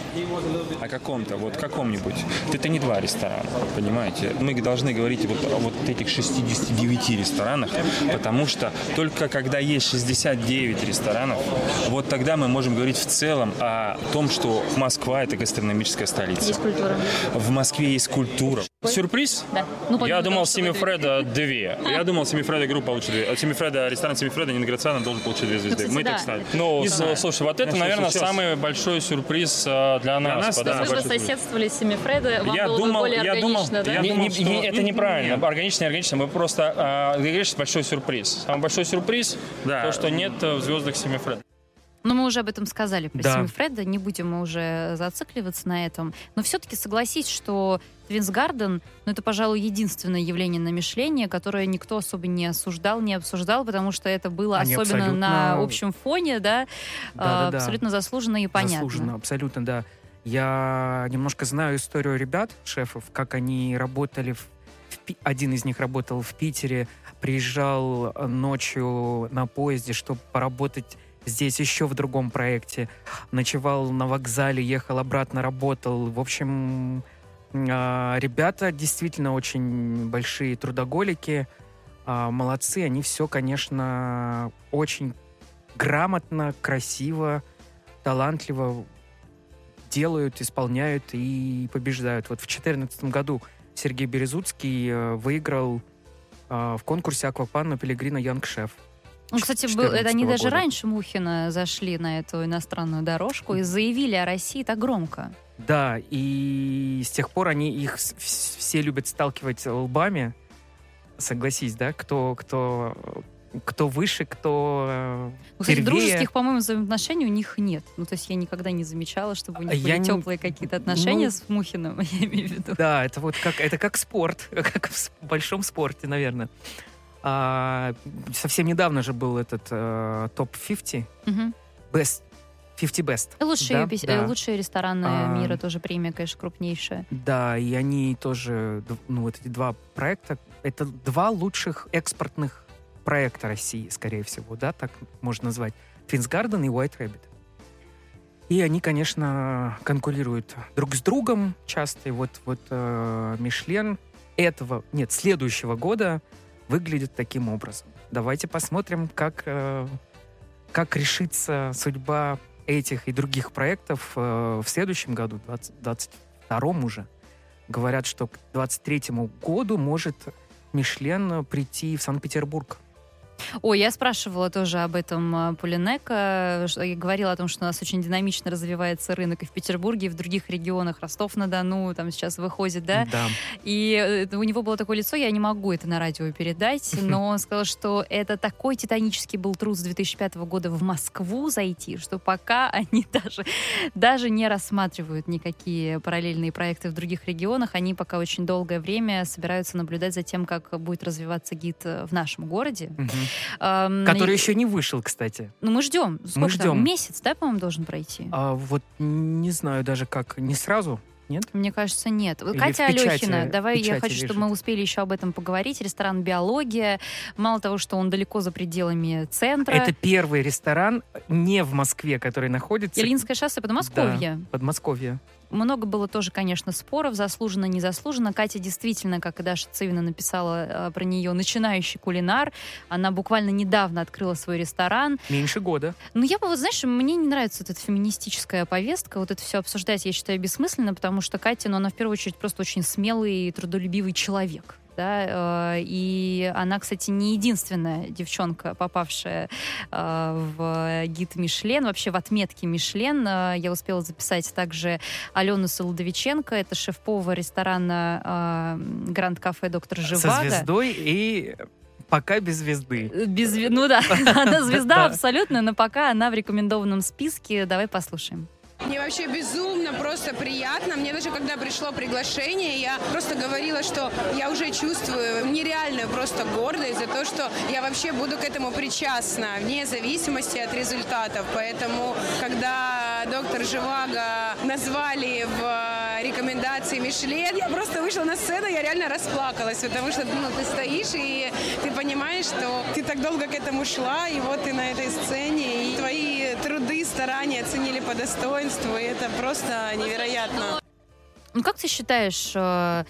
о каком-то, вот каком-нибудь, то это не два ресторана, понимаете? Мы должны говорить вот о вот этих 69 ресторанах, потому что только когда есть 69 ресторанов, вот тогда мы можем говорить в целом о том, что Москва – это гастрономическая столица. культура. В Москве есть культура. Сюрприз? Да. Ну, Я думал, что Семи вы- Фреда две. Я думал, Семи Фреда группа получит две. Семи Фреда, ресторан Семи Фреда Ненграциана должен получить две звезды. кстати, Мы так ставим. Ну, знаю. слушай, вот это, Ну, наверное, самый большой сюрприз э, для нас. нас, потому да. что- Вы бы соседствовали с Семифреда, я думал, я думал, я думал, что... это неправильно. Органично, органично. Мы просто э, говоришь, большой сюрприз. Самый большой сюрприз, Да. то, что нет э, в звездах Семи Фреда. Но мы уже об этом сказали про Да. Семифреда, не будем мы уже зацикливаться на этом. Но все-таки согласись, что Твинс Гарден, ну, это, пожалуй, единственное явление на Мишлене, которое никто особо не осуждал, не обсуждал, потому что это было Они особенно абсолютно- на общем фоне, да, а, Да-да-да. абсолютно заслуженно и понятно. Заслуженно, абсолютно, да. Я немножко знаю историю ребят, шефов, как они работали. В, один из них работал в Питере, приезжал ночью на поезде, чтобы поработать здесь еще в другом проекте. Ночевал на вокзале, ехал обратно, работал. В общем, а, ребята действительно очень большие трудоголики. А, Молодцы, они все, конечно, очень грамотно, красиво, талантливо делают, исполняют и побеждают. Вот в 2014 году Сергей Березуцкий э, выиграл э, в конкурсе Аквапанна Пелегрина Янг Шеф. Ну, кстати, был, это они 14-го даже года. раньше Мухина зашли на эту иностранную дорожку и заявили о России так громко. Да, и с тех пор они их все любят сталкивать лбами. Согласись, да? Кто, кто, кто выше, кто э, Ну, кстати, первее. дружеских, по-моему, взаимоотношений у них нет. Ну, то есть я никогда не замечала, чтобы у них Я были не- теплые какие-то отношения Ну, с Мухиным, я имею в виду. Да, это вот как это как спорт, как в большом спорте, наверное. А, совсем недавно же был этот э, топ-50, Мгм. best, 50 best. Лучшие, да? пис- Да. лучшие рестораны А. мира тоже премия, конечно, крупнейшая. Да, и они тоже, ну вот эти два проекта, это два лучших экспортных проекта России, скорее всего, да, так можно назвать. Twins Garden и White Rabbit. И они, конечно, конкурируют друг с другом часто. И вот, вот э, Мишлен этого, нет, следующего года выглядит таким образом. Давайте посмотрим, как, э, как решится судьба этих и других проектов э, в следующем году, 2022 уже, говорят, что к 2023 году может Мишлен прийти в Санкт-Петербург. Ой, я спрашивала тоже об этом э, Полинека, и говорила о том, что у нас очень динамично развивается рынок и в Петербурге, и в других регионах, Ростов-на-Дону, там сейчас выходит, да? Да. И э, у него было такое лицо, я не могу это на радио передать, но он сказал, что это такой титанический был труд с 2005 года в Москву зайти, что пока они даже, даже не рассматривают никакие параллельные проекты в других регионах, они пока очень долгое время собираются наблюдать за тем, как будет развиваться гид э, в нашем городе. Мгм. Эм, Который и- еще не вышел, кстати. Ну, мы ждем. Сколько там? ждем. Месяц, да, по-моему, должен пройти? А вот не знаю даже как, не сразу, нет? Мне кажется, нет. Или Катя печати- Алехина, давай я хочу, чтобы лежит. мы успели еще об этом поговорить. Ресторан «Биология». Мало того, что он далеко за пределами центра. Это первый ресторан не в Москве, который находится... Ильинское шоссе Подмосковье. Да, Подмосковье. Много было тоже, конечно, споров, заслуженно, незаслуженно. Катя действительно, как и Даша Цивина написала э, про нее, начинающий кулинар. Она буквально недавно открыла свой ресторан. Меньше года. Ну, я бы, вот, знаешь, мне не нравится вот эта феминистическая повестка. Вот это все обсуждать, я считаю, бессмысленно, потому что Катя, ну, она в первую очередь просто очень смелый и трудолюбивый человек. Да, э, и она, кстати, не единственная девчонка, попавшая э, в гид Мишлен, вообще в отметке Мишлен. Э, Я успела записать также Алену Солодовиченко, это шеф-повар ресторана э, Гранд Кафе Доктор Со Живаго. звездой и пока без звезды. Без, ну да, она звезда Да. абсолютно, но пока она в рекомендованном списке. Давай послушаем. Вообще безумно просто приятно. Мне даже когда пришло приглашение, я просто говорила, что я уже чувствую нереальную просто гордость за то, что я вообще буду к этому причастна, вне зависимости от результатов. Поэтому, когда доктор Живаго назвали в рекомендации Мишлен, я просто вышла на сцену, я реально расплакалась, потому что ну, ты стоишь и ты понимаешь, что ты так долго к этому шла, и вот ты на этой сцене, и твои труды, старания оценили по достоинству, и это просто невероятно. Ну как ты считаешь, э,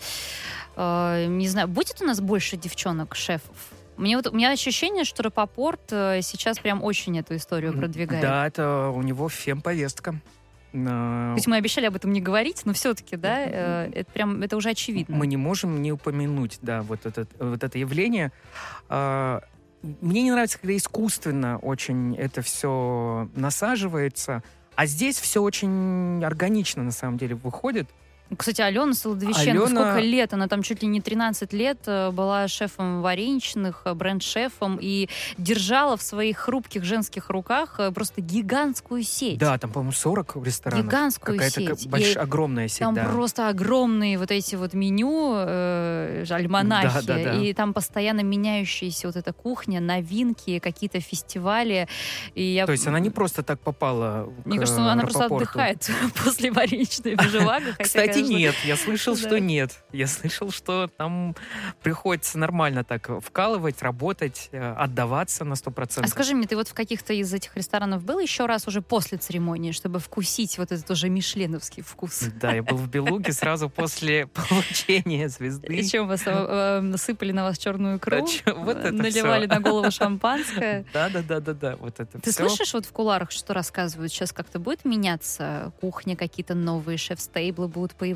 э, не знаю, будет у нас больше девчонок-шефов? Мне вот, у меня ощущение, что Рапопорт э, сейчас прям очень эту историю продвигает. Да, это у него фемповестка. На- Хоть мы обещали об этом не говорить, но все-таки, да, э, это прям, это уже очевидно. Мы не можем не упомянуть, да, вот это, вот это явление. А, Мне не нравится, когда искусственно очень это все насаживается, а здесь все очень органично на самом деле выходит. Кстати, Алена Солодовиченко, Алена- сколько лет? Она там чуть ли не 13 лет э, была шефом вареничных, э, бренд-шефом и держала в своих хрупких женских руках э, просто гигантскую сеть. Да, там, по-моему, 40 ресторанов. Гигантскую Какая-то сеть. больш- И огромная сеть, Там да. просто огромные вот эти вот меню, э, альманахи, Да, да, да. и там постоянно меняющаяся вот эта кухня, новинки, какие-то фестивали. И я... То есть она не просто так попала Мне к кажется, она просто отдыхает после вареничной бежевага. хотя, Кстати, нет. Я слышал, что нет. Я слышал, что там приходится нормально так вкалывать, работать, э, отдаваться на 100%. А скажи мне, ты вот в каких-то из этих ресторанов был еще раз уже после церемонии, чтобы вкусить вот этот уже мишленовский вкус? Да, я был в Белуге сразу после получения звезды. И чем вас э, э, сыпали на вас черную икру? Наливали на голову шампанское? Да, да, да, да, да. Вот это Ты слышишь вот в куларах, что рассказывают? Сейчас как-то будет меняться кухня, какие-то новые шеф-стейблы будут появляться,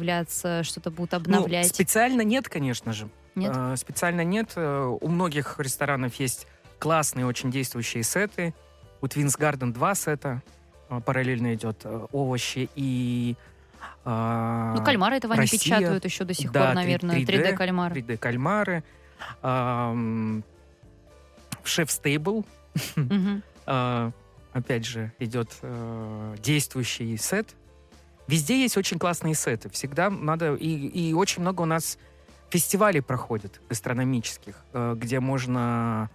что-то будут Ну, обновлять? специально нет, конечно же. Нет? Э, специально нет. Э, У многих ресторанов есть классные, очень действующие сеты. У Twins Garden два сета. Э, Параллельно идет э, овощи и э, Ну, кальмары этого Россия. не печатают еще до сих Да, пор, наверное. 3D кальмары. 3D кальмары. Ам, Шеф Стейбл. А, Опять же, идет э, действующий сет. Везде есть очень классные сеты. Всегда надо... И, и очень много у нас фестивалей проходит гастрономических, э, где можно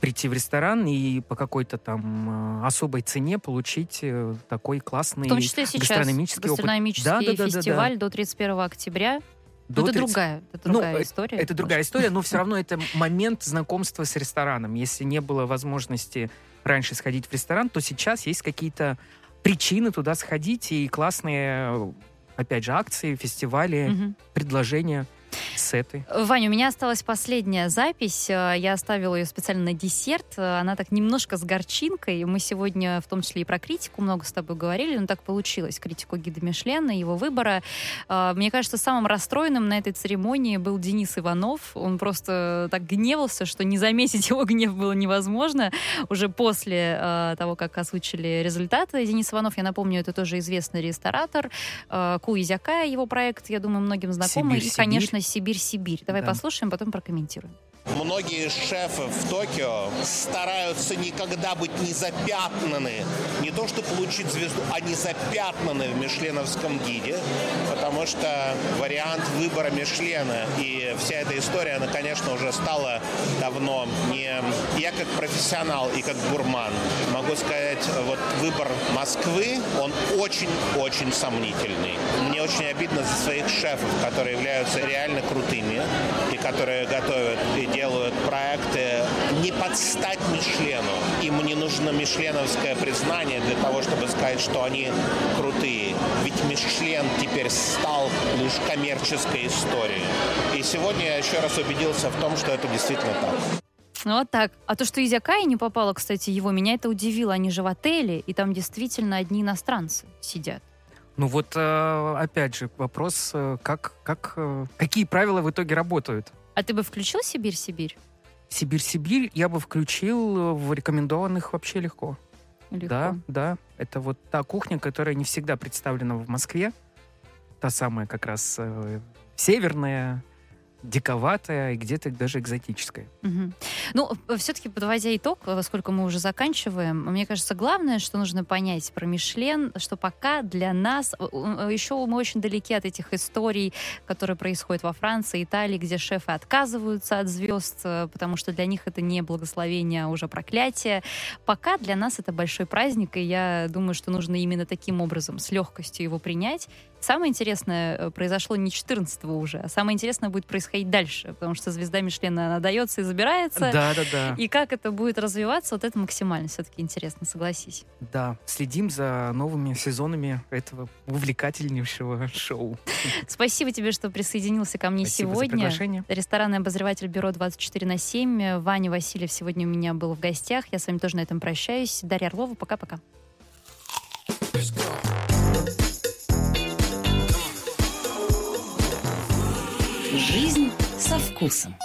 прийти в ресторан и по какой-то там э, особой цене получить э, такой классный В том числе сейчас гастрономический опыт. гастрономический Да, да, да, да, да. фестиваль до 31 октября. До Ну, это 30 другая, это Ну, другая э, история. Это другая история, но все равно это момент знакомства с рестораном. Если не было возможности раньше сходить в ресторан, то сейчас есть какие-то причины туда сходить и классные, опять же, акции, фестивали, Мгм. предложения. С этой. Ваня, у меня осталась последняя запись. Э, Я оставила ее специально на десерт. Э, Она так немножко с горчинкой. Мы сегодня в том числе и про критику много с тобой говорили, но так получилось. Критику гида Мишлена, его выбора. Э, Мне кажется, самым расстроенным на этой церемонии был Денис Иванов. Он просто так гневался, что не заметить его гнев было невозможно. Уже после того, как озвучили результаты, Денис Иванов, я напомню, это тоже известный ресторатор. Ку Изякая, его проект, я думаю, многим знакомый. И, «Сибирь-Сибирь». Конечно, Сибирь-Сибирь. Давай Да. послушаем, потом прокомментируем. Многие шефы в Токио стараются никогда быть не запятнаны, не то что получить звезду, а не запятнаны в Мишленовском гиде, потому что вариант выбора Мишлена и вся эта история, она, конечно, уже стала давно не... Я как профессионал и как гурман могу сказать, вот выбор Москвы, он очень-очень сомнительный. Мне очень обидно за своих шефов, которые являются реально крутыми и которые готовят и делают проекты не под стать Мишлену. Им не нужно мишленовское признание для того, чтобы сказать, что они крутые. Ведь Мишлен теперь стал лишь коммерческой историей. И сегодня я еще раз убедился в том, что это действительно так. Ну, Вот так. А то, что Изякая не попала, кстати, его, меня это удивило. Они же в отеле, и там действительно одни иностранцы сидят. Ну вот, э, опять же, вопрос, э, как, как, э, какие правила в итоге работают? А ты бы включил Сибирь-Сибирь? Сибирь-Сибирь я бы включил э, в рекомендованных вообще легко. Легко. Да, да. Это вот та кухня, которая не всегда представлена в Москве. Та самая как раз э, северная, диковатая и где-то даже экзотическая. Мгм. Ну, все-таки подводя итог, поскольку мы уже заканчиваем, мне кажется, главное, что нужно понять про Мишлен, что пока для нас, э, э, еще мы очень далеки от этих историй, которые происходят во Франции, Италии, где шефы отказываются от звезд, э, потому что для них это не благословение, а уже проклятие. Пока для нас это большой праздник, и я думаю, что нужно именно таким образом, с легкостью его принять. Самое интересное э, произошло не 14 уже, а самое интересное будет происходить дальше, потому что звезда Мишлена, она дается и забирается. Да, да, да. И как это будет развиваться, вот это максимально все-таки интересно, согласись. Да, следим за новыми сезонами этого увлекательнейшего шоу. Спасибо тебе, что присоединился ко мне Спасибо за сегодня. приглашение. Ресторанный обозреватель бюро 24 на 7. Ваня Васильев сегодня у меня был в гостях. Я с вами тоже на этом прощаюсь. Дарья Орлова, пока-пока. вкусом.